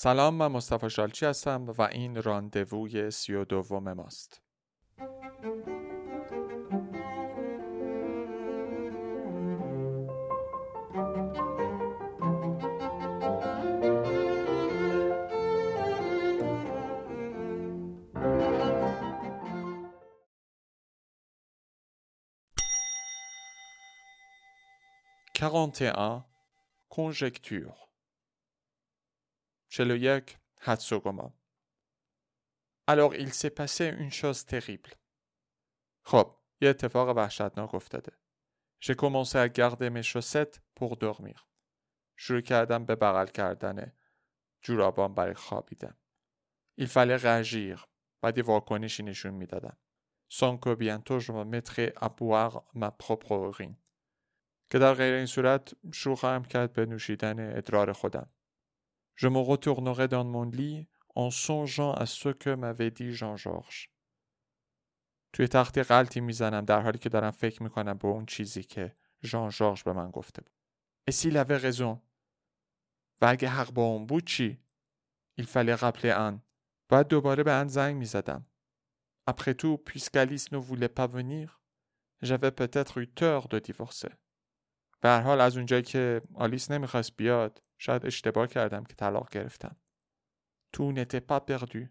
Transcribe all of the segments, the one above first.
سلام من مصطفی شالچی هستم و این راندووی سی و دوم ماست. Quarante et un conjecture 41 Hatsugoma. Alors il s'est passé une chose terrible. خب یه اتفاق وحشتناک افتاده. J'ai commencé à garder mes chaussettes pour dormir. شروع کردم به بغل کردن جورابان برای خوابیدن. Il fallait réagir. بعد واکنشی نشون می‌دادم. Sans que bientôt je me mettrai à boire ma propre urine. که در غیر این صورت شروع خواهم کرد به نوشیدن ادرار خودم. Je me retournerai dans mon lit en songeant à ce que m'avait dit Jean-Georges. توی تختی غلطی می‌زنم در حالی که دارم فکر می‌کنم به اون چیزی که ژان ژورژ به من گفته بود. اسی لوه رزون و اگه حق با اون بود چی؟ Il fallait rappeler ان. باید دوباره به ان زنگ می‌زدم. Après tout, puisqu'Alice ne voulait pas venir, j'avais peut-être eu tort de divorcer. به هر حال از اونجایی که آلیس نمی‌خواست بیاد شاید اشتباه کردم که طلاق گرفتم. تو نته pas perdu.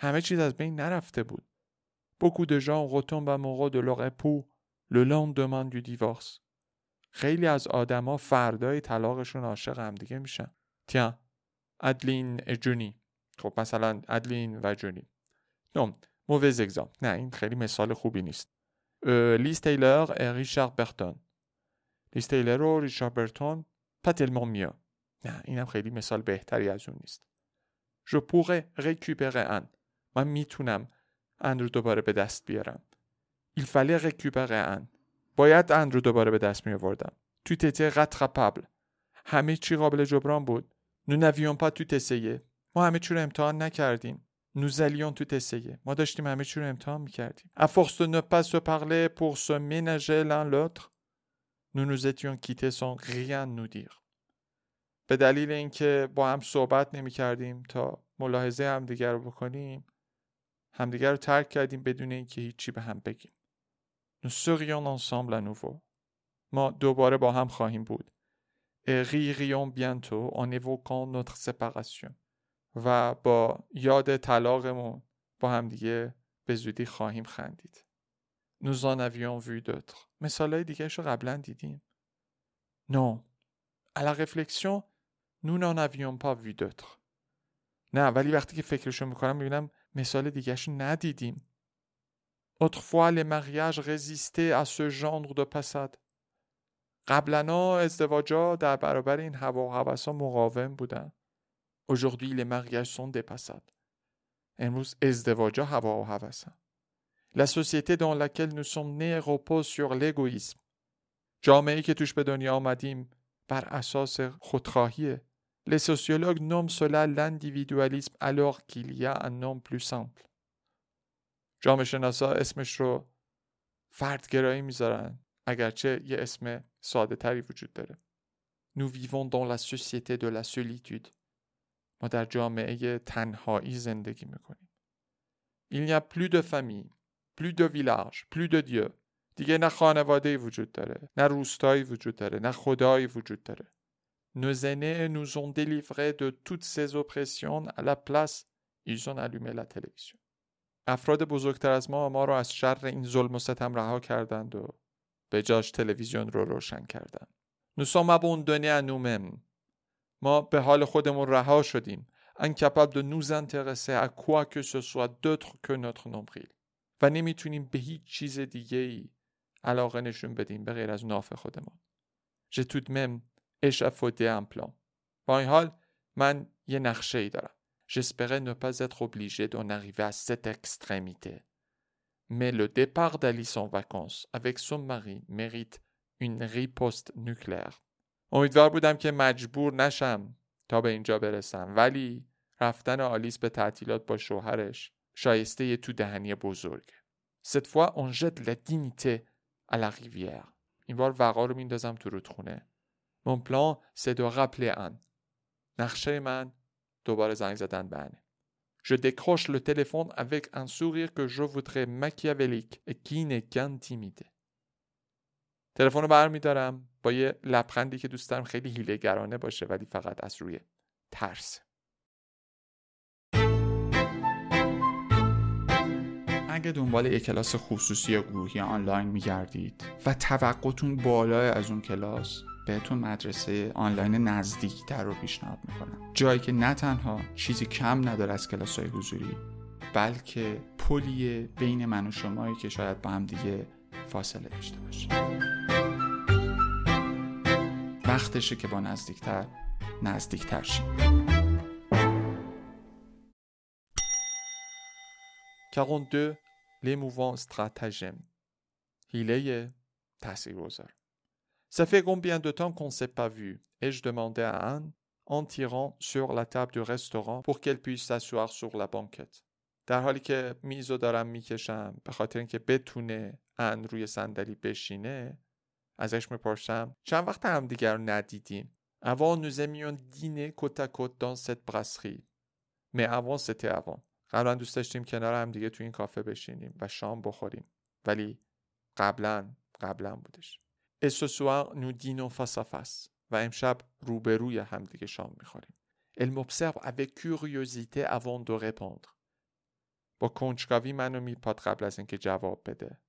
همه چیز از بین نرفته بود. Beaucoup de gens retombent amoureux de leur époux le lendemain du divorce. خیلی از آدما فردای طلاقشون عاشق هم دیگه میشن. تیان ادلین جونی خب مثلا ادلین و جونی Non, mauvais exemple نه این خیلی مثال خوبی نیست لیز تیلر و ریچارد برتون لیز تیلر و ریچارد برتون tellement mieux نه اینم خیلی مثال بهتری از اون نیست Je pourrais récupérer un من می‌تونم ان رو دوباره به دست بیارم Il fallait récupérer un باید ان رو دوباره به دست می آوردم Tout était rattrapable همه چی قابل جبران بود Nous n'avions pas tout essayé ما همه چی رو امتحان نکردیم Nous allions tout essayer ما داشتیم همه چی رو امتحان می‌کردیم À force de ne pas se parler pour se ménager l'un l'autre Nous nous étions quittés sans rien nous dire به دلیل اینکه با هم صحبت نمی کردیم تا ملاحظه همدیگر رو بکنیم همدیگر رو ترک کردیم بدون اینکه هیچی به هم بگیم. Nous serions ensemble à nouveau. ما دوباره با هم خواهیم بود. Et ririons bientôt en évoquant notre séparation. و با یاد طلاقمون با همدیگه به زودی خواهیم خندید. Nous en avions vu d'autres. مثالهای دیگه رو قبلا دیدیم. Non. À la réflexion نون آن اویون پا وی دوتر. نه ولی وقتی که فکرشو می‌کنم می‌بینم مثال دیگهشو ندیدیم. اوتخفوه لی مقیاج رزیسته از سو جانر دو پسد قبلنا ازدواجا در برابر این هوا و حوث مقاوم بودن. اجردوی لی مقیاج سون دپسد امروز ازدواجا هوا و حوث هم لا سوسیته دان لکل نو سوم نه روپو سیور لگویزم جامعه که توش به دنیا آمدیم بر اساس خودخواهیه. Les sociologues nomment cela l'individualisme alors qu'il y a un nom plus simple. جامعه شناسا اسمش رو فردگرایی می‌ذارن اگرچه یه اسم ساده تری وجود داره. Nous vivons dans la société de la solitude. ما در جامعه تنهایی زندگی می‌کنیم. Il n'y a plus de famille, plus de village, plus de Dieu. دیگه نه خانواده وجود داره، نه روستایی وجود داره، نه خدایی وجود داره. Nos aînés nous ont délivrés de toutes ces oppressions à la place ils ont allumé la télévision. افراد بزرگتر از ما ما رو از شر این ظلم و ستم رها کردند و به جاش تلویزیون رو روشن کردند. Nous sommes abandonnés à nous-mêmes. ما به حال خودمون رها شدیم. incapable de nous intéresser à quoi que ce soit d'autre que notre nombril. و نمی‌تونیم به هیچ چیز دیگه ای علاقه نشون بدیم به غیر از ناف خودمون. J'ai tout même échafaudé un plan. با این حال من یه نقشه ای دارم. J'espérais ne pas être obligé d'en arriver à cette extrémité. Mais le départ d'Alice en vacances avec son mari mérite une riposte nucléaire. امیدوار بودم که مجبور نشم تا به اینجا برسم ولی رفتن آلیس به تعطیلات با شوهرش شایسته یه تو دهنی بزرگ. Cette fois on jette la dignité à la rivière. این بار وقا رو میندازم تو رودخونه. Mon plan c'est de rappeler Anne. نقشه من دوباره زنگ زدن به انه Je décroche le téléphone avec un sourire que je voudrais machiavélique et qui n'est qu'intimidé. تلفن رو برمیدارم با یه لبخندی که دوست دارم خیلی هیلهگرانه باشه ولی فقط از روی ترس اگه دنبال یک کلاس خصوصی یا گروهی آنلاین میگردید و توقعتون بالای از اون کلاس بهتون مدرسه آنلاین نزدیکتر رو پیشنهاد می‌کنم. جایی که نه تنها چیزی کم نداره از کلاس های حضوری بلکه پلیه بین من و شمایی که شاید با هم دیگه فاصله داشته باشه. وقتشه که با نزدیکتر نزدیکتر شیم. 42 l'émouvant stratagème هیله تاثیرگذار. Ça fait combien de temps qu'on ne s'est pas vu ai-je demandé à Anne en tirant sur la table du restaurant pour qu'elle puisse s'asseoir sur la banquette. در حالی که میزو دارم می‌کشم به خاطر اینکه بتونه ان روی صندلی بشینه ازش می‌پرسم چند وقت هم دیگر رو ندیدیم avant nous aimions dîner côte à côte dans cette brasserie mais avant c'était avant قبلا دوست داشتیم کنار هم دیگه تو این کافه بشینیم و شام بخوریم ولی قبلا قبلا بودش Et ce soir nous dînons face à face و امشب روبروی هم دیگه شام می‌خوریم Elle m'observe avec curiosité avant de répondre با کنجکاوی منو میپاد قبل از اینکه جواب بده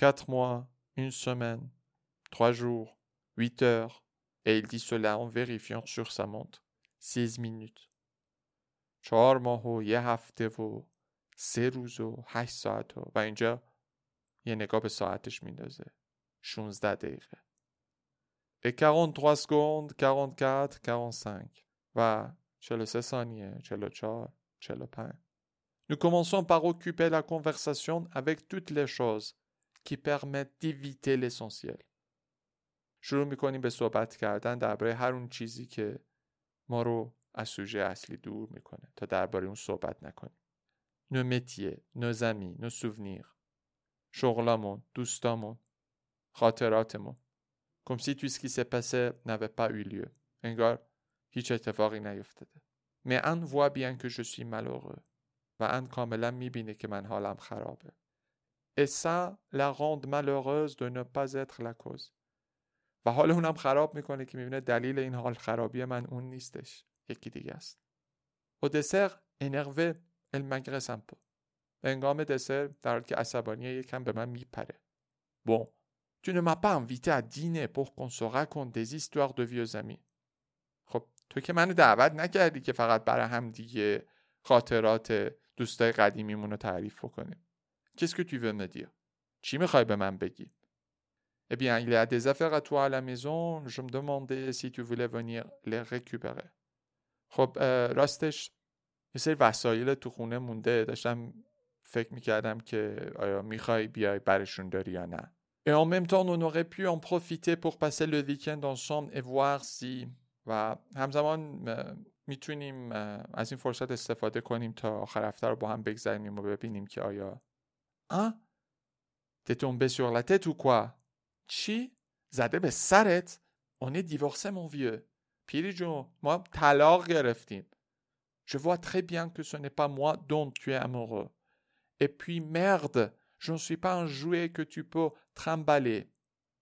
4 mois, une semaine, 3 jours, 8 heures, et il dit cela en vérifiant sur sa montre 16 minutes. چهار ماه و یه هفته و سه روز و هشت ساعت و و اینجا یه نگاه به ساعتش میندازه 16 دقیقه et 43 secondes 44 45 و 43 ثانیه 44 45 Nous commençons par occuper la conversation avec toutes les choses qui permettent d'éviter l'essentiel. شروع می‌کنیم به صحبت کردن درباره هر اون چیزی که ما رو از سوژه اصلی دور می‌کنه تا درباره اون صحبت نکنیم. Nos métiers, nos amis, nos souvenirs. شغلامون، دوستامون، خاطراتمون. Ce qui s'est passé n'avait pas eu lieu. انگار هیچ اتفاقی نیفتاده. Anne voit bien que je suis malheureux. و ان کاملا می‌بینه که من حالم خرابه. Et ça la rend malheureuse de ne pas être la cause. و حال اونم خراب می‌کنه که می‌بینه دلیل این حال خرابی من اون نیستش. یکی دیگه است. Énervé, elle m'agresse un peu. به انگام دسر در حالی که عصبانی یکم به من میپره. Bon, tu ne m'as pas invité à dîner pour qu'on se raconte des histoires de vieux amis. خب تو که منو دعوت نکردی که فقط برای هم دیگه خاطرات دوستای قدیمیمون رو تعریف بکنیم. Qu'est-ce que tu veux me dire? چی می‌خوای به من بگی؟ Eh bien, il y a des affaires à toi à la maison. Je me demandais si tu voulais venir les récupérer. خب راستش یه سری وسایل تو خونه مونده داشتم فکر می‌کردم که آیا می‌خوای بیای برشون داری یا نه. Et en même temps, on aurait pu en profiter pour passer le week-end ensemble et voir si و همزمان میتونیم از این فرصت استفاده کنیم تا آخر هفته رو با هم بگذرونیم و ببینیم که آیا آ T'es tombé sur la tête ou quoi چی؟ زده به سرت؟ On est divorcé mon vieux پیری جون ما طلاق گرفتیم Je vois très bien que ce n'est pas moi dont tu es amoureux. Et puis merde, Je ne suis pas un jouet que tu peux trimballer.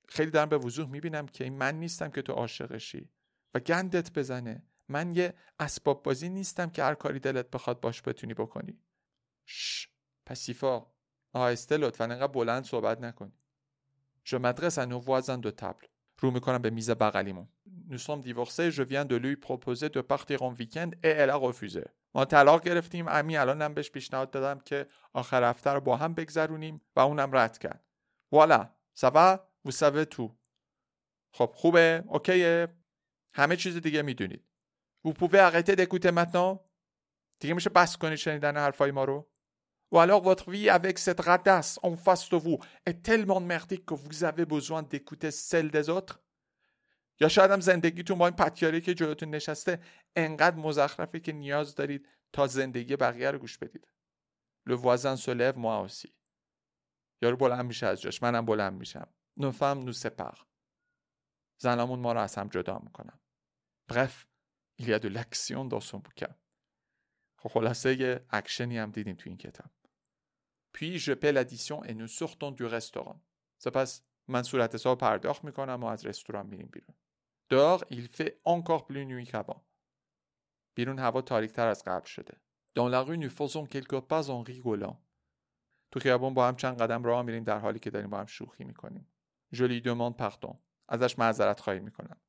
خیلی دارم به وضوح می‌بینم که این من نیستم که تو عاشقشی و گندت بزنه من یه اسباب بازی نیستم که هر کاری دلت بخواد باش بتونی بکنی شش پسیفا آهسته لطفا انقدر بلند صحبت نکنی Je m'adresse à nos voisins de table. رو می‌کنم به میز بغلیمون. Nous sommes divorcés, je viens de lui proposer de partir en week-end et elle a refusé. ما طلاق گرفتیم امی الان هم بهش پیشنهاد دادم که آخر هفته رو با هم بگذرونیم و اونم رد کرد. والا سوا و سوه تو. خب خوبه؟ اوکیه؟ همه چیز دیگه می‌دونید. و پوپه اقیته دکوته متنا دیگه میشه بس کنید شنیدن حرفای ما رو؟ و الان واتر وی اوک ست غدس اون فست و وو ات تلمان مردی که وزوه بزوان دکوته سل دزاتر یا شاید هم زندگیتون با این پتیاری که جلوتون نشسته انقدر مزخرفه که نیاز دارید تا زندگی بقیه رو گوش بدید. Se lève moi aussi. یارو بلند میشه از جاش منم بلند میشم. Femmes nous séparent. زنامون ما رو از هم جدا y a de l'action dans son bouquin خب خلاصه اکشنی هم دیدیم تو این کتاب puis je paie l'addition et nous sortons du restaurant سپس من صورت حساب پرداخت می‌کنم و از رستوران میریم بیرون dehors il fait encore plus nuit qu'avant بیرون هوا تاریکتر از قبل شده dans la rue nous faisons quelques pas en rigolant تو خیابون با هم چند قدم راه میریم در حالی که داریم با هم شوخی می‌کنیم je lui demande pardon ازش معذرت خواهی می‌کنم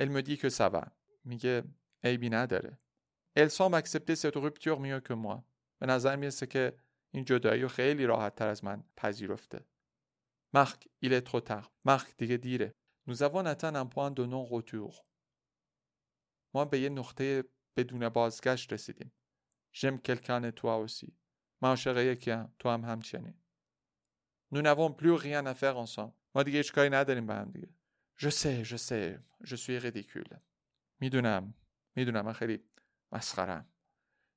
elle me dit que ça va میگه عیبی نداره elle semble accepter cette rupture mieux que moi به نظر می‌رسه که این جدایی رو خیلی راحت تر از من پذیرفته Marc, il est trop tard. Marc, دیگه دیره. Nous avons atteint un point de non-retour. ما به یه نقطه بدون بازگشت رسیدیم. J'aime quelqu'un et toi aussi. من عاشق یکیم تو هم همچنین. Nous n'avons plus rien à faire ensemble. ما دیگه هیچ کاری نداریم به هم دیگه. Je sais, je sais. Je suis ridicule. می‌دونم. می‌دونم من خیلی مسخرم.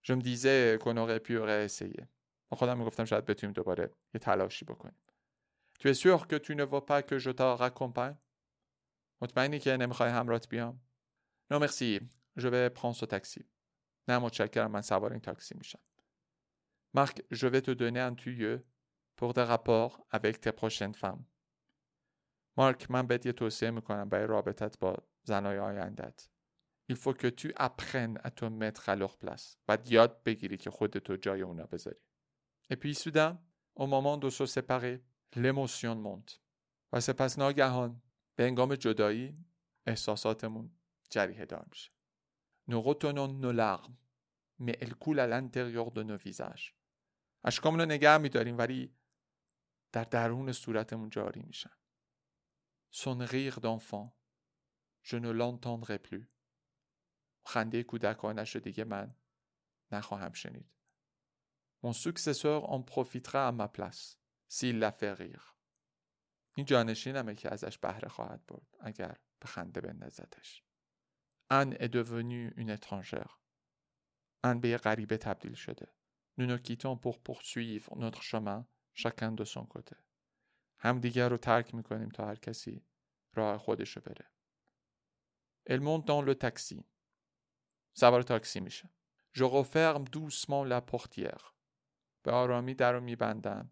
Je me disais qu'on aurait pu réessayer. با خودم می‌گفتم شاید بتونیم دوباره یه تلاشی بکنیم. Tu es sûr que tu ne veux pas que je te raccompagne مطمئنی که نمی‌خوای همرات بیام Non merci je vais prendre ce taxi نه متشکرم من سوار این تاکسی میشم Marc je vais te donner un tuyau pour des rapports avec tes prochaines femmes مارک من بهت یه توصیه می‌کنم برای رابطت با زنای آیندت Il faut que tu apprennes à te mettre à leur place. باید یاد بگیری که خودتو جای اونا بذاری. Et puis soudain, au moment de se séparer, l'émotion monte. و سپس ناگهان به انگام جدایی احساساتمون جریه دار میشه. نوغتون نلغم. معلکول الانتق یغد و اشکامون رو نگه میداریم ولی در درون صورتمون جاری میشن. سون سنغیغ دانفان جنو لانتان غپلو خنده کودکانش رو دیگه من نخواهم شنید. Mon successeur en profitera à ma place s'il la fait rire این جانشینمه که ازش بهره خواهد برد اگر به خنده بندازدش. Elle est devenue une étrangère اون به یه غریبه تبدیل شده. Nous nous quittons pour poursuivre notre chemin, chacun de son côté هم دیگر رو ترک می‌کنیم تا هر کسی راه خودش رو بره المون مونتان لو تاکسی سوار تاکسی میشه. جو غفرم دوسمان لا به آرامی در رو میبندم.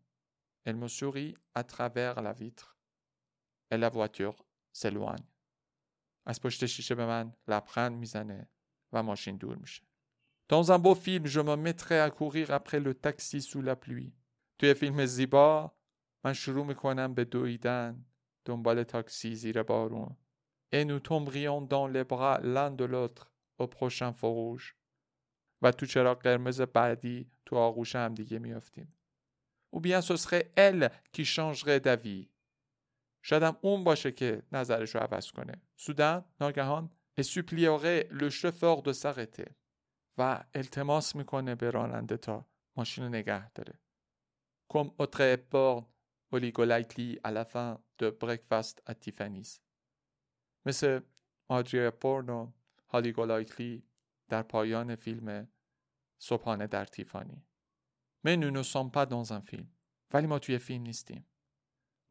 المسوری اترور لویتر Et la voiture s'éloigne. از پشت شیشه به من لبخند می‌زنه و ماشین دور میشه. Dans un beau film, je me mettrai à courir après le taxi sous la pluie. توی فیلم زیبا من شروع می‌کنم به دویدن دنبال تاکسی زیر بارون. Et nous tomberions dans les bras l'un de l'autre au prochain feu rouge. و تو چراغ قرمز بعدی تو آغوش هم دیگه میافتیم. ou bien ce serait elle qui changerait d'avis شاید اون باشه که نظرش رو عوض کنه سودن ناگهان le chauffeur de s'arrêter و التماس می‌کنه به راننده تا ماشین رو نگه داره Golightly à la fin de Breakfast at Tiffany's مثل آدری هپبورن و هالی گولایتلی در پایان فیلم صبحانه در تیفانی sommes pas dans un film. ولی ما توی فیلم نیستیم.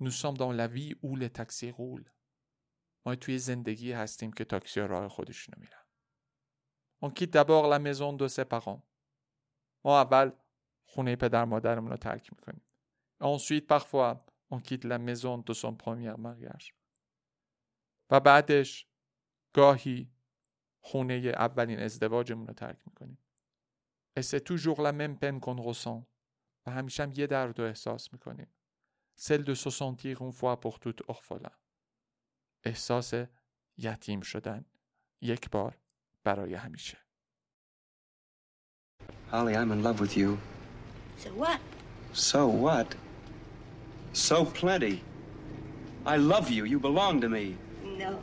Nous sommes dans la vie où les taxis roulent. ما توی زندگی هستیم که تاکسی راه خودشونو میرن. On quitte d'abord la maison de ses parents. ما اول خونه پدر مادرمون رو ترک می‌کنیم. Ensuite parfois on quitte la maison de son premier mariage. و بعدش گاهی خونه اولین ازدواجمون رو ترک می‌کنیم. Et c'est toujours la même peine qu'on ressent. و همیشه هم یه درد رو احساس می‌کنیم. Celle de se sentir une fois pour toutes orphelin. احساس یتیم شدن. یک بار برای همیشه. Holly, I'm in love with you. So what? So what? So plenty. I love you. You belong to me. No.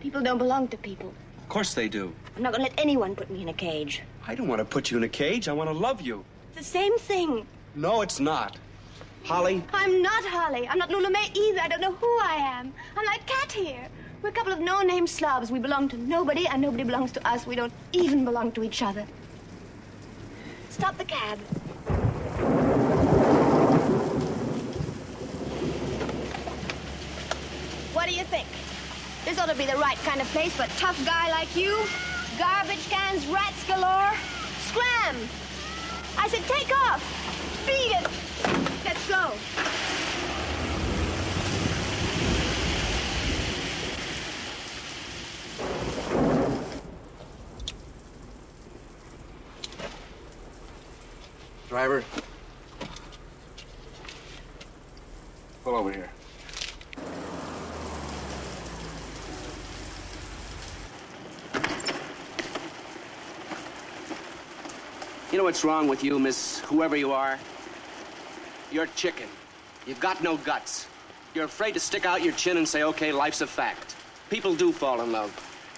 People don't belong to people. Of course they do. I'm not gonna let anyone put me in a cage. I don't want to put you in a cage. I want to love you. It's the same thing. No, it's not. Holly, I'm not Holly. I'm not Lula May either. I don't know who I am. I'm like Cat here. We're a couple of no-name slobs. We belong to nobody, and nobody belongs to us. We don't even belong to each other. Stop the cab. What do you think? This ought to be the right kind of place for a tough guy like you. Garbage cans, rats galore. Scram! I said take off! Beat it! Let's go. Driver. Pull over here. You know what's wrong with you, Miss whoever you are? You're chicken. You've got no guts. You're afraid to stick out your chin and say, okay, life's a fact. People do fall in love.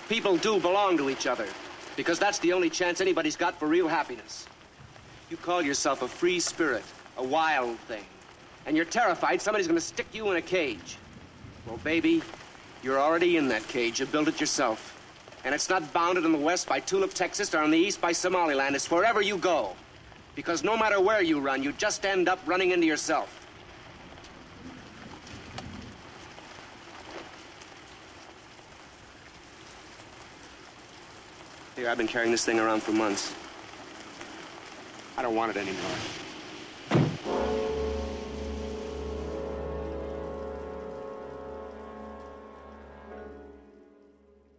People do belong to each other. Because that's the only chance anybody's got for real happiness. You call yourself a free spirit, a wild thing. And you're terrified somebody's gonna stick you in a cage. Well, baby, you're already in that cage. You built it yourself. And it's not bounded in the west by Tulip, Texas, or on the east by Somaliland. It's wherever you go. Because no matter where you run, you just end up running into yourself. Here, I've been carrying this thing around for months. I don't want it anymore.